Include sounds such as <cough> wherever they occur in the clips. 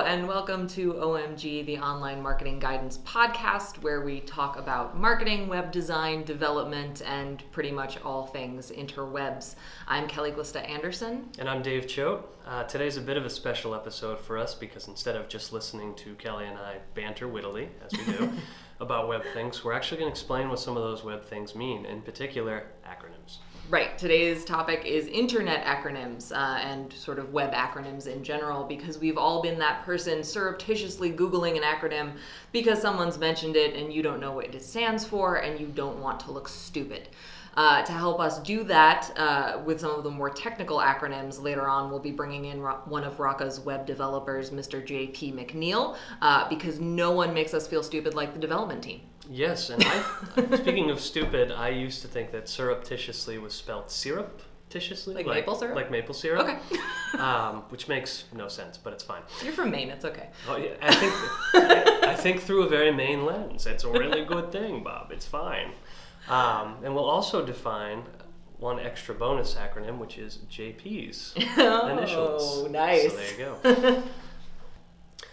and welcome to OMG, the Online Marketing Guidance Podcast, where we talk about marketing, web design, development, and pretty much all things interwebs. I'm Kelly Glista Anderson. And I'm Dave Choate. Uh, today's a bit of a special episode for us because instead of just listening to Kelly and I banter wittily, as we do, <laughs> about web things, we're actually going to explain what some of those web things mean, in particular, acronyms. Right. Today's topic is internet acronyms uh, and sort of web acronyms in general because we've all been that person surreptitiously Googling an acronym because someone's mentioned it and you don't know what it stands for and you don't want to look stupid. Uh, to help us do that uh, with some of the more technical acronyms, later on we'll be bringing in Ro- one of Rocka's web developers, Mr. JP McNeil, uh, because no one makes us feel stupid like the development team. Yes, and I, <laughs> speaking of stupid, I used to think that surreptitiously was spelled surreptitiously, Like maple syrup? like maple syrup. Okay. <laughs> um, which makes no sense, but it's fine. You're from Maine, it's okay. Oh, yeah, I think I, I think through a very Maine lens. It's a really good thing, Bob. It's fine. Um, and we'll also define one extra bonus acronym, which is JP's <laughs> initials. Oh, nice. So there you go.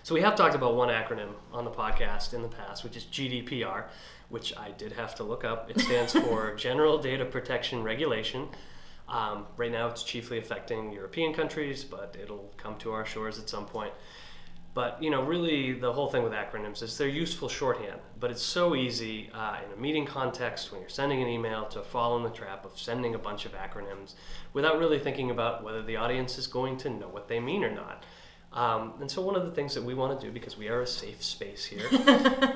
So we have talked about one acronym on the podcast in the past, which is GDPR, which I did have to look up. It stands for <laughs> General Data Protection Regulation. Um, right now, it's chiefly affecting European countries, but it'll come to our shores at some point. But you know, really, the whole thing with acronyms is they're useful shorthand. But it's so easy uh, in a meeting context when you're sending an email to fall in the trap of sending a bunch of acronyms without really thinking about whether the audience is going to know what they mean or not. Um, and so, one of the things that we want to do, because we are a safe space here,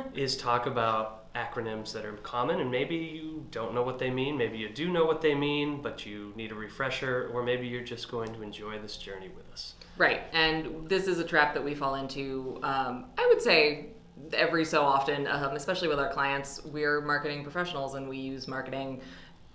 <laughs> is talk about acronyms that are common and maybe you don't know what they mean. Maybe you do know what they mean, but you need a refresher, or maybe you're just going to enjoy this journey with us. Right, and this is a trap that we fall into. Um, I would say every so often, um, especially with our clients, we're marketing professionals and we use marketing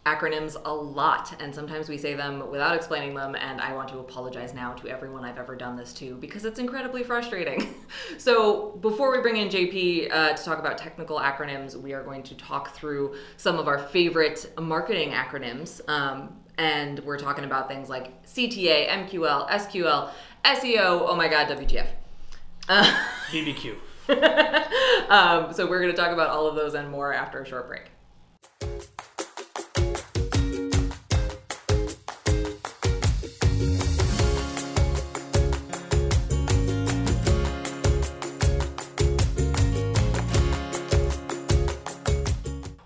acronyms a lot, and sometimes we say them without explaining them. And I want to apologize now to everyone I've ever done this to because it's incredibly frustrating. <laughs> so before we bring in JP uh, to talk about technical acronyms, we are going to talk through some of our favorite marketing acronyms. Um, and we're talking about things like CTA, MQL, SQL, SEO, oh my god, WTF. Uh, <laughs> BBQ. <laughs> um, so we're going to talk about all of those and more after a short break.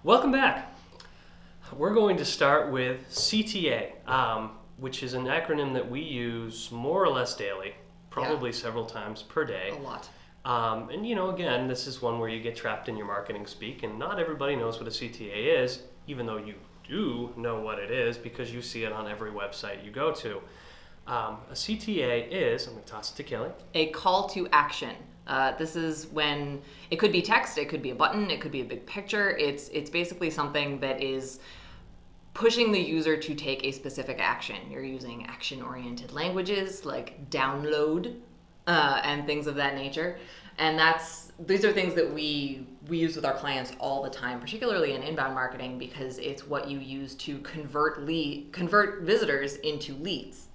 Welcome back. We're going to start with CTA, um, which is an acronym that we use more or less daily, probably several times per day. A lot. Um, and you know, again, this is one where you get trapped in your marketing speak, and not everybody knows what a CTA is, even though you do know what it is because you see it on every website you go to. Um, a CTA is, I'm going to toss it to Kelly. A call to action. Uh, this is when it could be text, it could be a button, it could be a big picture. It's it's basically something that is pushing the user to take a specific action. You're using action-oriented languages like download uh, and things of that nature, and that's these are things that we we use with our clients all the time, particularly in inbound marketing, because it's what you use to convert lead convert visitors into leads.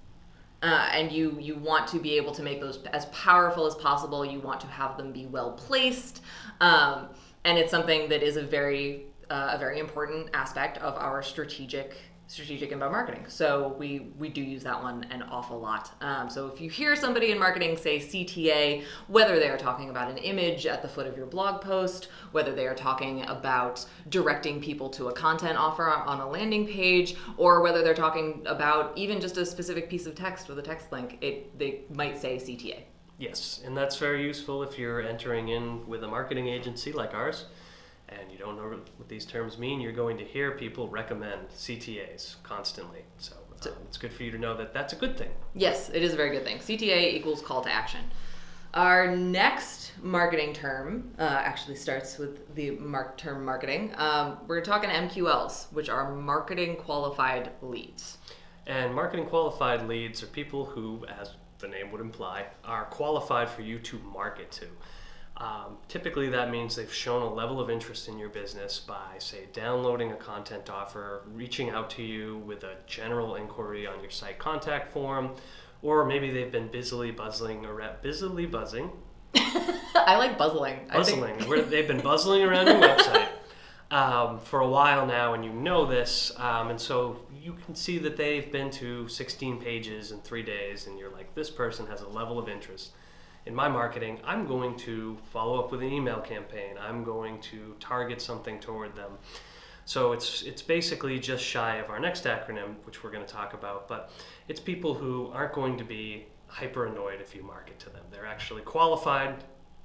Uh, and you you want to be able to make those as powerful as possible. You want to have them be well placed, um, and it's something that is a very uh, a very important aspect of our strategic strategic inbound marketing. So we we do use that one an awful lot. Um, so if you hear somebody in marketing say CTA, whether they are talking about an image at the foot of your blog post, whether they are talking about directing people to a content offer on a landing page, or whether they're talking about even just a specific piece of text with a text link, it they might say CTA. Yes, and that's very useful if you're entering in with a marketing agency like ours and you don't know what these terms mean, you're going to hear people recommend CTAs constantly. So um, it's good for you to know that that's a good thing. Yes, it is a very good thing. CTA equals call to action. Our next marketing term uh, actually starts with the mark term marketing. Um, we're talking MQLs, which are marketing qualified leads. And marketing qualified leads are people who, as the name would imply, are qualified for you to market to. Um, typically, that means they've shown a level of interest in your business by, say, downloading a content offer, reaching out to you with a general inquiry on your site contact form, or maybe they've been busily buzzing around, busily buzzing, <laughs> I like buzzling. I think- buzzling. They've been buzzling around your website <laughs> um, for a while now, and you know this, um, and so you can see that they've been to 16 pages in three days, and you're like, this person has a level of interest in my marketing. I'm going to follow up with an email campaign. I'm going to target something toward them. So it's it's basically just shy of our next acronym, which we're going to talk about, but it's people who aren't going to be hyper annoyed if you market to them. They're actually qualified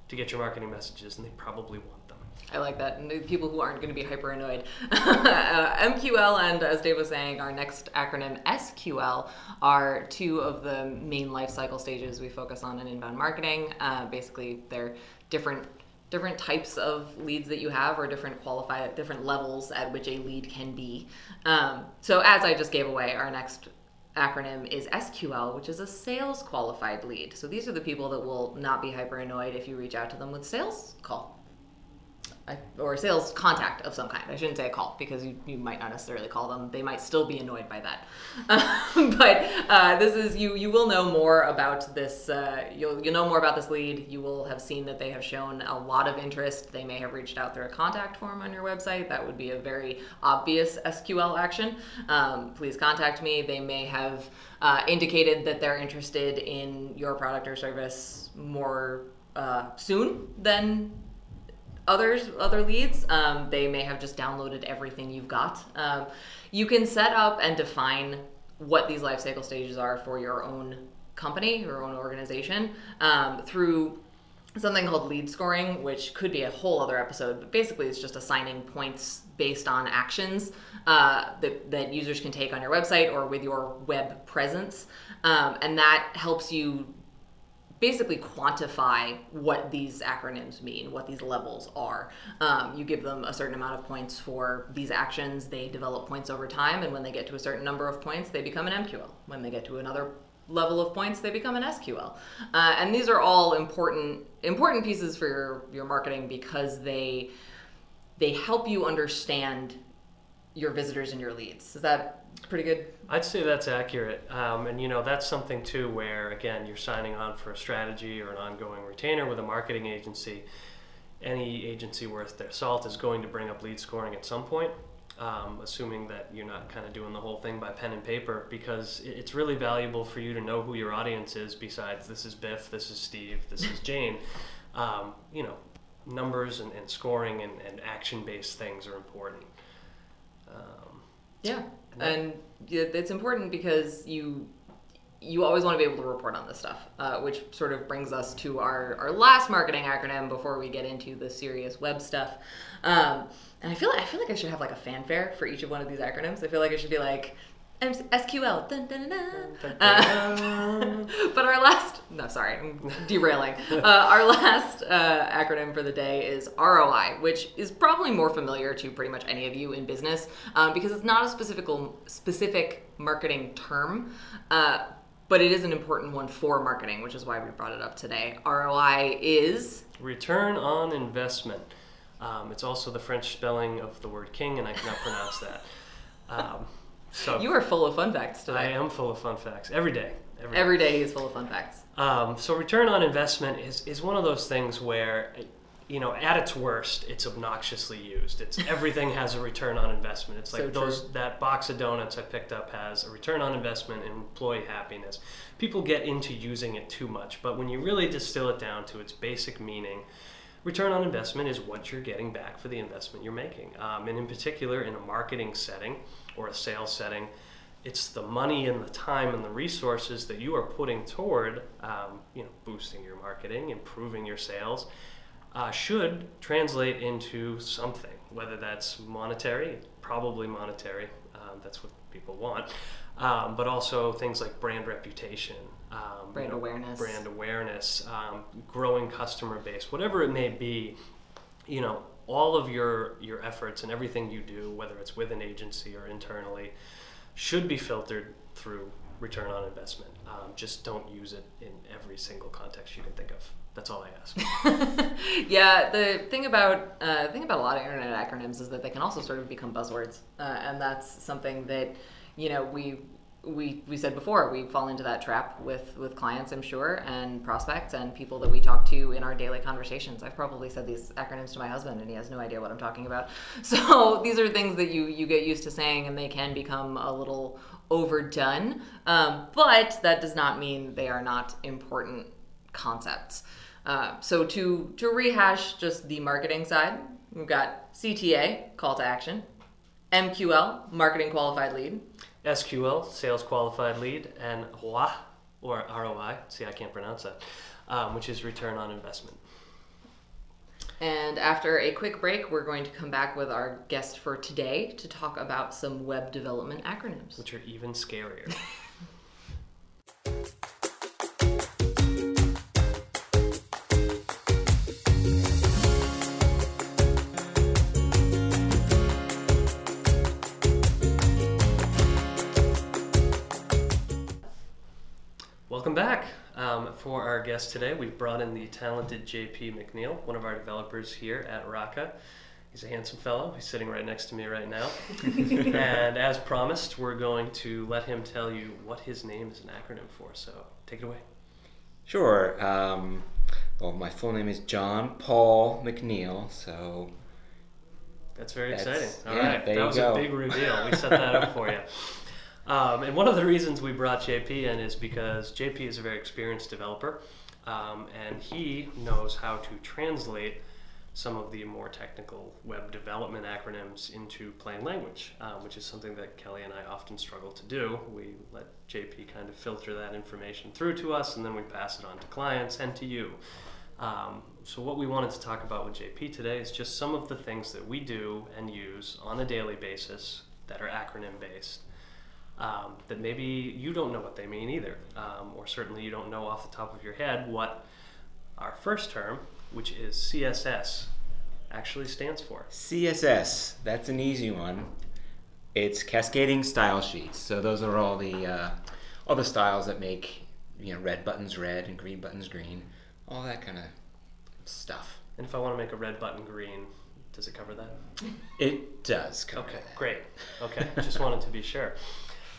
to get your marketing messages, and they probably want them. I like that. And people who aren't going to be hyper annoyed. <laughs> uh, MQL and, as Dave was saying, our next acronym SQL are two of the main life cycle stages we focus on in inbound marketing. Uh, basically, they're different different types of leads that you have or different qualified different levels at which a lead can be um, so as i just gave away our next acronym is SQL, which is a sales qualified lead. So these are the people that will not be hyper annoyed if you reach out to them with sales call. Or a sales contact of some kind. I shouldn't say a call because you, you might not necessarily call them. They might still be annoyed by that. <laughs> but uh, this is you. You will know more about this. Uh, you'll you'll know more about this lead. You will have seen that they have shown a lot of interest. They may have reached out through a contact form on your website. That would be a very obvious SQL action. Um, please contact me. They may have uh, indicated that they're interested in your product or service more uh, soon than others other leads um, they may have just downloaded everything you've got. Um, you can set up and define what these life cycle stages are for your own company your own organization um, through something called lead scoring which could be a whole other episode but basically it's just assigning points based on actions uh, that, that users can take on your website or with your web presence. Um, and that helps you basically quantify what these acronyms mean, what these levels are. Um, you give them a certain amount of points for these actions, they develop points over time, and when they get to a certain number of points, they become an MQL. When they get to another level of points, they become an SQL. Uh, and these are all important important pieces for your, your marketing because they they help you understand your visitors and your leads. Is that pretty good? I'd say that's accurate. Um, and you know, that's something too where, again, you're signing on for a strategy or an ongoing retainer with a marketing agency. Any agency worth their salt is going to bring up lead scoring at some point, um, assuming that you're not kind of doing the whole thing by pen and paper, because it's really valuable for you to know who your audience is besides this is Biff, this is Steve, this is <laughs> Jane. Um, you know, numbers and, and scoring and, and action based things are important. Um, Yeah, and yeah, it's important because you you always want to be able to report on this stuff, uh, which sort of brings us to our, our last marketing acronym before we get into the serious web stuff. Um, and I feel I feel like I should have like a fanfare for each of one of these acronyms. I feel like it should be like SQL. Dun, dun, dun. Uh, <laughs> but our last no sorry i'm derailing <laughs> uh, our last uh, acronym for the day is roi which is probably more familiar to pretty much any of you in business um, because it's not a specific specific marketing term uh, but it is an important one for marketing which is why we brought it up today roi is Return on investment. Um, it's also the French spelling of the word king, and I cannot pronounce that. <laughs> Um, so you are full of fun facts today. I am full of fun facts every day. Every day. every day is full of fun facts Um, so return on investment is, is one of those things where, you know, at its worst, it's obnoxiously used. It's <laughs> everything has a return on investment. It's like So those that box of donuts I picked up has a return on investment and employee happiness. People get into using it too much, but when you really distill it down to its basic meaning, return on investment is what you're getting back for the investment you're making. Um, and in particular, in a marketing setting or a sales setting, it's the money and the time and the resources that you are putting toward, um, you know, boosting your marketing, improving your sales, uh, should translate into something. Whether that's monetary, probably monetary. Um, that's what people want. Um, but also things like brand reputation, um, Brand awareness. brand awareness, um, growing customer base, whatever it may be. You know, all of your your efforts and everything you do, whether it's with an agency or internally, should be filtered through return on investment. Um, just don't use it in every single context you can think of. That's all I ask. <laughs> yeah, the thing about uh, thing about a lot of internet acronyms is that they can also sort of become buzzwords, uh, and that's something that you know we we, we said before, we fall into that trap with, with clients, I'm sure, and prospects and people that we talk to in our daily conversations. I've probably said these acronyms to my husband and he has no idea what I'm talking about. <laughs> So these are things that you, you get used to saying and they can become a little overdone. Um, but that does not mean they are not important concepts. Uh, so to, to rehash just the marketing side, we've got CTA, call to action, MQL, marketing qualified lead, SQL, sales qualified lead, and ROI, or ROI, see, I can't pronounce that, um, which is return on investment. And after a quick break, we're going to come back with our guest for today to talk about some web development acronyms. Which are even scarier. <laughs> Welcome back. Um, for our guest today, we've brought in the talented JP McNeil, one of our developers here at Rocka. He's a handsome fellow. He's sitting right next to me right now. <laughs> and as promised, we're going to let him tell you what his name is an acronym for. So take it away. Sure. Um, well, my full name is John Paul McNeil, so That's very That's- exciting. All yeah, right, there that was go. a big reveal. We set that up for you. <laughs> Um, and one of the reasons we brought JP in is because JP is a very experienced developer, um, and he knows how to translate some of the more technical web development acronyms into plain language, uh, which is something that Kelly and I often struggle to do. We let JP kind of filter that information through to us, and then we pass it on to clients and to you. Um, so, what we wanted to talk about with JP today is just some of the things that we do and use on a daily basis that are acronym based. Um, that maybe you don't know what they mean either, um, or certainly you don't know off the top of your head what our first term, which is CSS, actually stands for. CSS. That's an easy one. It's cascading style sheets. So those are all the uh, all the styles that make you know red buttons red and green buttons green, all that kind of stuff. And if I want to make a red button green, does it cover that? It does cover Okay, that. great. Okay, <laughs> just wanted to be sure.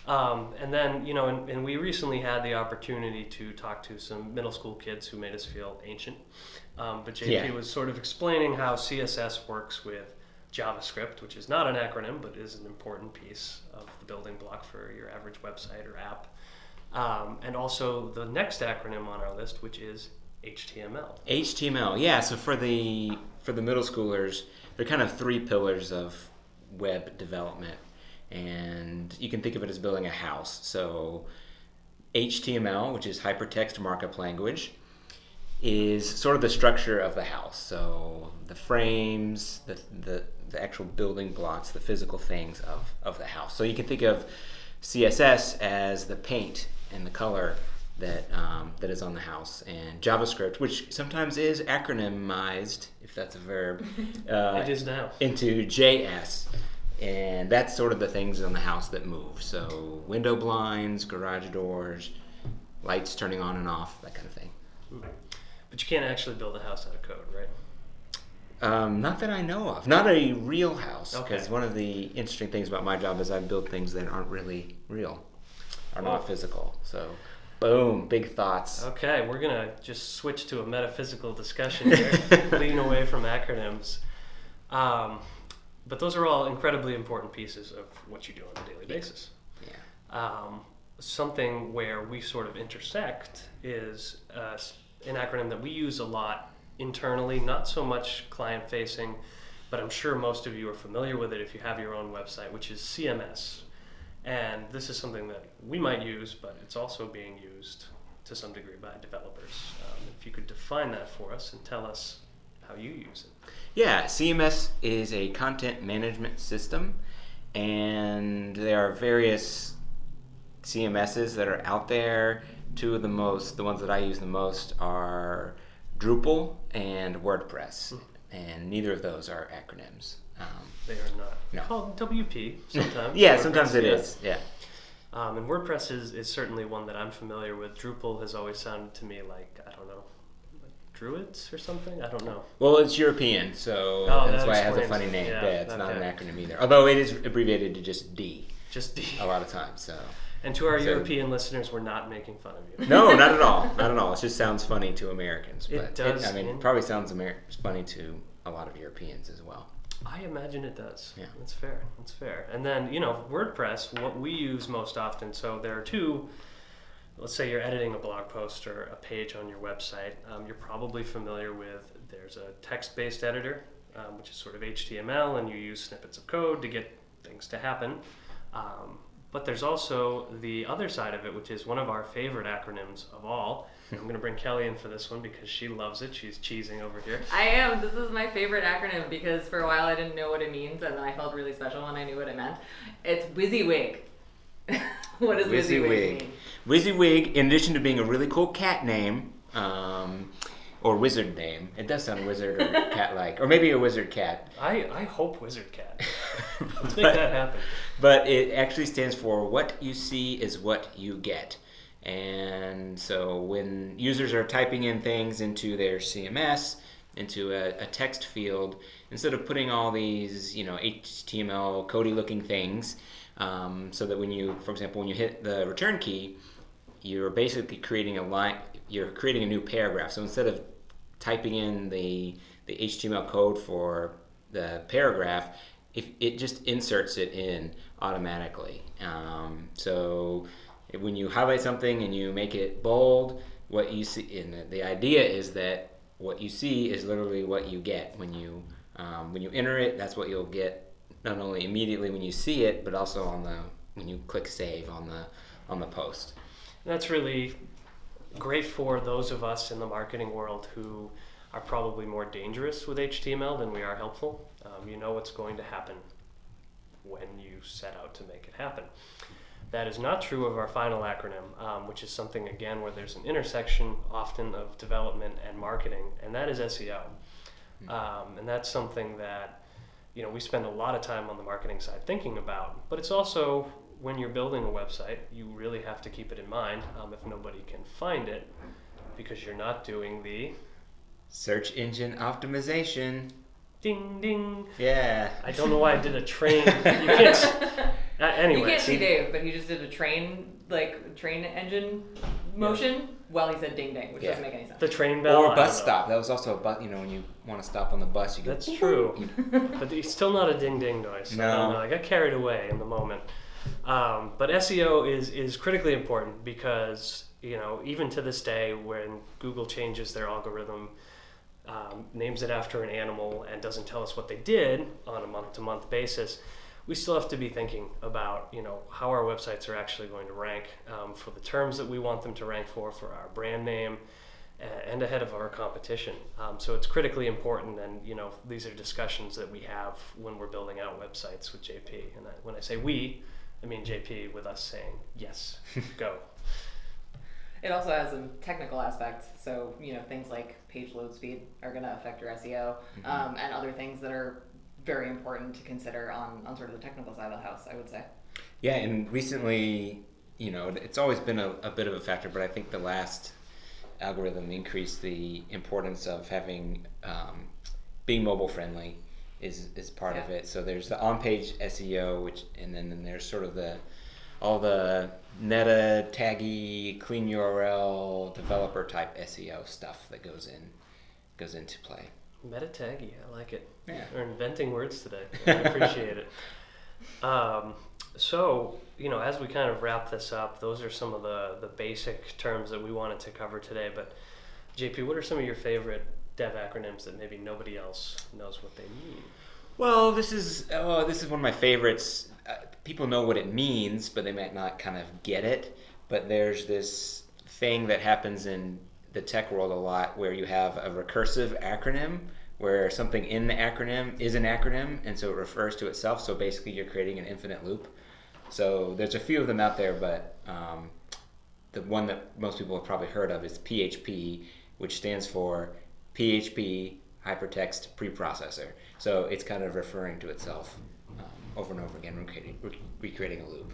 Um, and then, you know, and, and we recently had the opportunity to talk to some middle school kids who made us feel ancient. Um, but JP Yeah. was sort of explaining how CSS works with JavaScript, which is not an acronym, but is an important piece of the building block for your average website or app. Um, and also the next acronym on our list, which is HTML. HTML. Yeah. So for the for the middle schoolers, there are kind of three pillars of web development, and you can think of it as building a house. So HTML, which is hypertext markup language, is sort of the structure of the house. So the frames, the, the, the actual building blocks, the physical things of, of the house. So you can think of CSS as the paint and the color that, um, that is on the house, and JavaScript, which sometimes is acronymized, if that's a verb, <laughs> uh, it is now. into JS. And that's sort of the things on the house that move. So window blinds, garage doors, lights turning on and off, that kind of thing. But you can't actually build a house out of code, right? Um, not that I know of. Not a real house. Okay. Because one of the interesting things about my job is I build things that aren't really real, are Well- not physical. So, boom, big thoughts. Okay, we're gonna just switch to a metaphysical discussion here, <laughs> lean away from acronyms. Um, but those are all incredibly important pieces of what you do on a daily basis. Yeah. Um, something where we sort of intersect is uh, an acronym that we use a lot internally, not so much client facing, but I'm sure most of you are familiar with it if you have your own website, which is CMS. And this is something that we might use, but it's also being used to some degree by developers. Um, if you could define that for us and tell us how you use it. Yeah, CMS is a content management system, and there are various CMSs that are out there. Two of the most, the ones that I use the most, are Drupal and WordPress, and neither of those are acronyms. Um, They are not No. called WP sometimes. <laughs> yeah, WordPress, sometimes it yeah. is. Yeah. Um, and WordPress is, is certainly one that I'm familiar with. Drupal has always sounded to me like, I Druids or something? I don't know. Well, it's European, so Oh, that's that why it has a funny name. Yeah, Yeah, it's not an acronym either. Although it is abbreviated to just D Just the. a lot of times. So And to our So- European listeners, we're not making fun of you. No, <laughs> not at all. Not at all. It just sounds funny to Americans. It But does, I mean, it probably sounds Amer- funny to a lot of Europeans as well. I imagine it does. Yeah. That's fair. That's fair. And then, you know, WordPress, what we use most often, so there are two, let's say you're editing a blog post or a page on your website, um, you're probably familiar with, there's a text-based editor, um, which is sort of HTML, and you use snippets of code to get things to happen. Um, but there's also the other side of it, which is one of our favorite acronyms of all. <laughs> I'm going to bring Kelly in for this one because she loves it. She's cheesing over here. I am. This is my favorite acronym because for a while I didn't know what it means, and then I felt really special when I knew what it meant. It's WYSIWYG. <laughs> <laughs> what does WYSIWYG, WYSIWYG. mean? WYSIWYG, in addition to being a really cool cat name, um, or wizard name, it does sound wizard or <laughs> cat-like, or maybe a wizard cat. I, I hope Wizard Cat. <laughs> Let's make But- that happen. But it actually stands for what you see is what you get. And so when users are typing in things into their CMS, into a, a text field, instead of putting all these, you know, HTML codey looking things, um, so that when you, for example, when you hit the return key, you're basically creating a line, you're creating a new paragraph. So instead of typing in the, the HTML code for the paragraph, if it just inserts it in automatically. Um, so when you highlight something and you make it bold, what you see, and the- the idea is that what you see is literally what you get when you um, when you enter it. That's what you'll get not only immediately when you see it, but also on the when you click save on the on the post. That's really great for those of us in the marketing world who are probably more dangerous with HTML than we are helpful. Um, you know what's going to happen when you set out to make it happen. That is not true of our final acronym, um, which is something again where there's an intersection often of development and marketing, and that is SEO. Um, and that's something that you know we spend a lot of time on the marketing side thinking about, but it's also when you're building a website, you really have to keep it in mind um, if nobody can find it because you're not doing the Search engine optimization. ding ding. Yeah. I don't know why I did a train. <laughs> You can't. <laughs> Uh, anyway, you can't see see- Dave, but he just did a train like train engine motion while he said ding ding, which Yeah. doesn't make any sense. the train bell. Or I bus don't know. stop. That was also a bus. You know, when you want to stop on the bus, you go. That's <laughs> true, <laughs> but it's still not a ding ding noise. So I No. know. I got carried away in the moment. Um, but SEO is is critically important because you know even to this day when Google changes their algorithm, um, names it after an animal and doesn't tell us what they did on a month to month basis, we still have to be thinking about you know how our websites are actually going to rank um, for the terms that we want them to rank for for our brand name and ahead of our competition. Um, so it's critically important, and you know these are discussions that we have when we're building out websites with JP. And I, when I say we, I mean JP with us saying yes, <laughs> go. It also has some technical aspects, so you know things like page load speed are going to affect your SEO, um, and other things that are very important to consider on, on sort of the technical side of the house. I would say. Yeah, and recently, you know, it's always been a, a bit of a factor, but I think the last algorithm increased the importance of having um, being mobile friendly is is part of it. So there's the on page SEO, which and then, then there's sort of the all the meta taggy clean URL developer type SEO stuff that goes in goes into play. Meta taggy, I like it. Yeah. We're inventing words today. <laughs> I appreciate it. Um, so, you know, as we kind of wrap this up, those are some of the, the basic terms that we wanted to cover today. But, JP, what are some of your favorite dev acronyms that maybe nobody else knows what they mean? Well, this is oh, this is one of my favorites. Uh, people know what it means, but they might not kind of get it. But there's this thing that happens in the tech world a lot where you have a recursive acronym where something in the acronym is an acronym and so it refers to itself. So basically, you're creating an infinite loop. So there's a few of them out there, but um, the one that most people have probably heard of is PHP, which stands for PHP Hypertext Preprocessor. So it's kind of referring to itself um, over and over again, recreating, recreating a loop.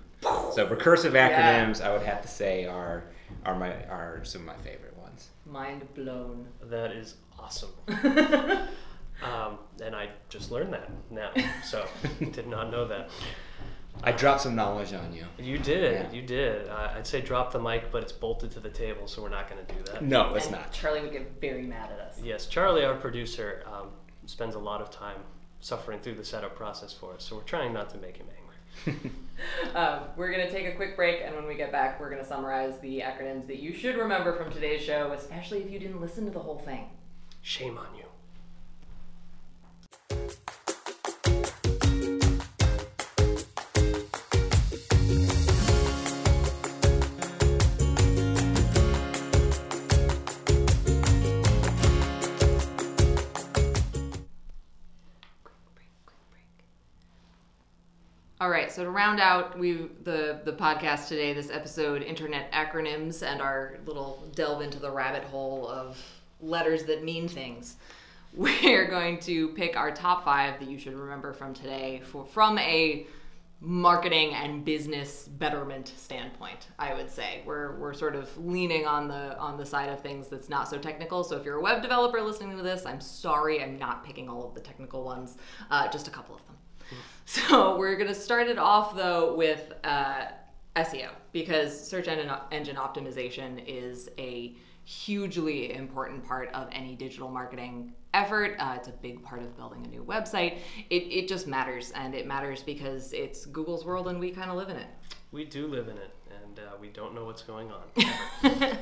So recursive Yeah. acronyms, I would have to say, are are my are some of my favorite ones. Mind blown. That is awesome. <laughs> Um, and I just learned that now, so <laughs> did not know that. I dropped some knowledge on you. You did, Yeah. you did. Uh, I'd say drop the mic, but it's bolted to the table, so we're not going to do that. No, it's and not. Charlie would get very mad at us. Yes, Charlie, our producer, um, spends a lot of time suffering through the setup process for us, so we're trying not to make him angry. <laughs> Um, we're going to take a quick break, and when we get back, we're going to summarize the acronyms that you should remember from today's show, especially if you didn't listen to the whole thing. Shame on you. All right, so to round out we the the podcast today, this episode, internet acronyms, and our little delve into the rabbit hole of letters that mean things. <laughs> We're going to pick our top five that you should remember from today for from a marketing and business betterment standpoint. I would say we're we're sort of leaning on the on the side of things that's not so technical. So if you're a web developer listening to this, I'm sorry, I'm not picking all of the technical ones, uh, just a couple of them. <laughs> So we're going to start it off though with uh, SEO because search engine, engine optimization is a hugely important part of any digital marketing effort. Uh, it's a big part of building a new website. It, it just matters, and it matters because it's Google's world and we kind of live in it. We do live in it, and uh, we don't know what's going on.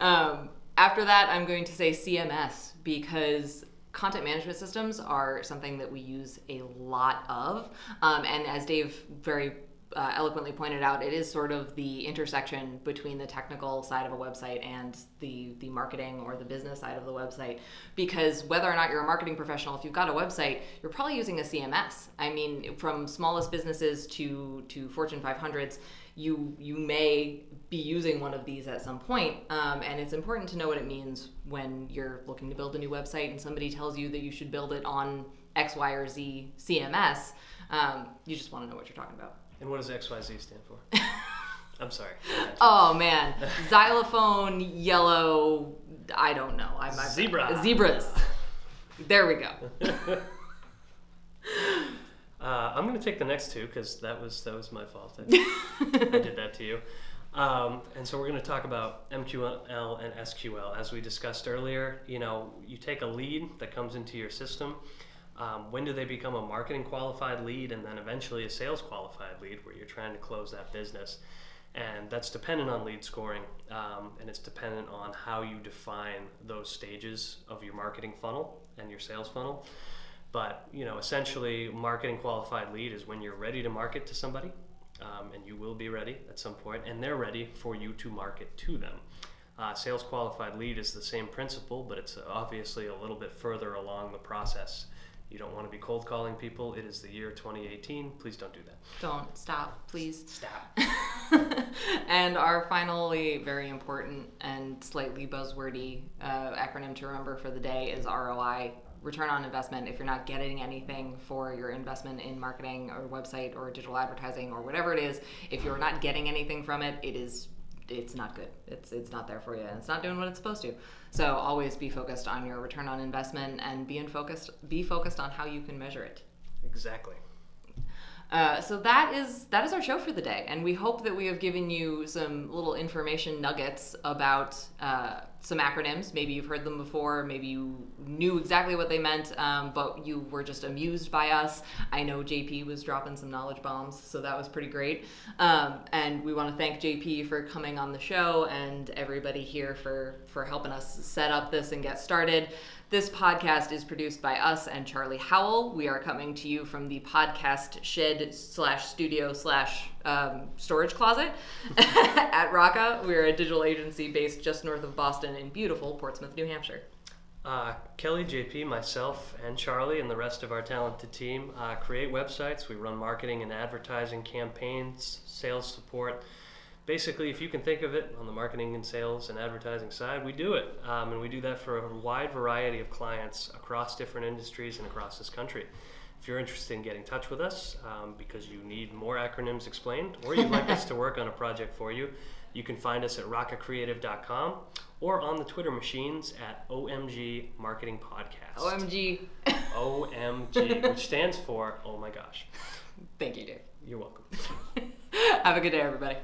<laughs> um, after that, I'm going to say CMS because content management systems are something that we use a lot of. Um, and as Dave very uh, eloquently pointed out, it is sort of the intersection between the technical side of a website and the the marketing or the business side of the website. Because whether or not you're a marketing professional, if you've got a website, you're probably using a CMS. I mean, from smallest businesses to to Fortune 500s, you you may be using one of these at some point, um, and it's important to know what it means when you're looking to build a new website and somebody tells you that you should build it on X, Y, or Z CMS. Um, you just want to know what you're talking about. And what does XYZ stand for? <laughs> I'm sorry. Oh man, xylophone, yellow. I don't know. I'm I'm- Zebra. Zebras. There we go. <laughs> Uh, I'm going to take the next two because that was that was my fault. I, <laughs> I did that to you. Um, and so we're going to talk about MQL and SQL as we discussed earlier. You know, you take a lead that comes into your system. Um, when do they become a marketing qualified lead and then eventually a sales qualified lead where you're trying to close that business? And that's dependent on lead scoring um, and it's dependent on how you define those stages of your marketing funnel and your sales funnel. But you know, essentially, marketing qualified lead is when you're ready to market to somebody, um, and you will be ready at some point, and they're ready for you to market to them. Uh, sales qualified lead is the same principle, but it's obviously a little bit further along the process. You don't want to be cold calling people. It is the year 2018. Please don't do that. Don't stop, please. Stop. <laughs> and our finally very important and slightly buzzwordy uh, acronym to remember for the day is ROI return on investment if you're not getting anything for your investment in marketing or website or digital advertising or whatever it is if you're not getting anything from it it is it's not good. It's it's not there for you it's not doing what it's supposed to. So always be focused on your return on investment and be in focused be focused on how you can measure it. Exactly. Uh, so that is that is our show for the day, and we hope that we have given you some little information nuggets about uh, some acronyms. Maybe you've heard them before, maybe you knew exactly what they meant, um, but you were just amused by us. I know JP was dropping some knowledge bombs, so that was pretty great. Um, and we want to thank JP for coming on the show and everybody here for for helping us set up this and get started. This podcast is produced by us and Charlie Howell. We are coming to you from the podcast shed slash studio slash um, storage closet <laughs> at Rocka. We're a digital agency based just north of Boston in beautiful Portsmouth, New Hampshire. Uh, Kelly, JP, myself, and Charlie, and the rest of our talented team uh, create websites. We run marketing and advertising campaigns, sales support. Basically, if you can think of it on the marketing and sales and advertising side, we do it. Um, and we do that for a wide variety of clients across different industries and across this country. If you're interested in getting in touch with us um, because you need more acronyms explained or you'd like us to work on a project for you, you can find us at rockacreative.com or on the Twitter machines at OMG Marketing Podcast. OMG. OMG, which stands for Oh My Gosh. Thank you, Dave. You're welcome. <laughs> Have a good day, everybody.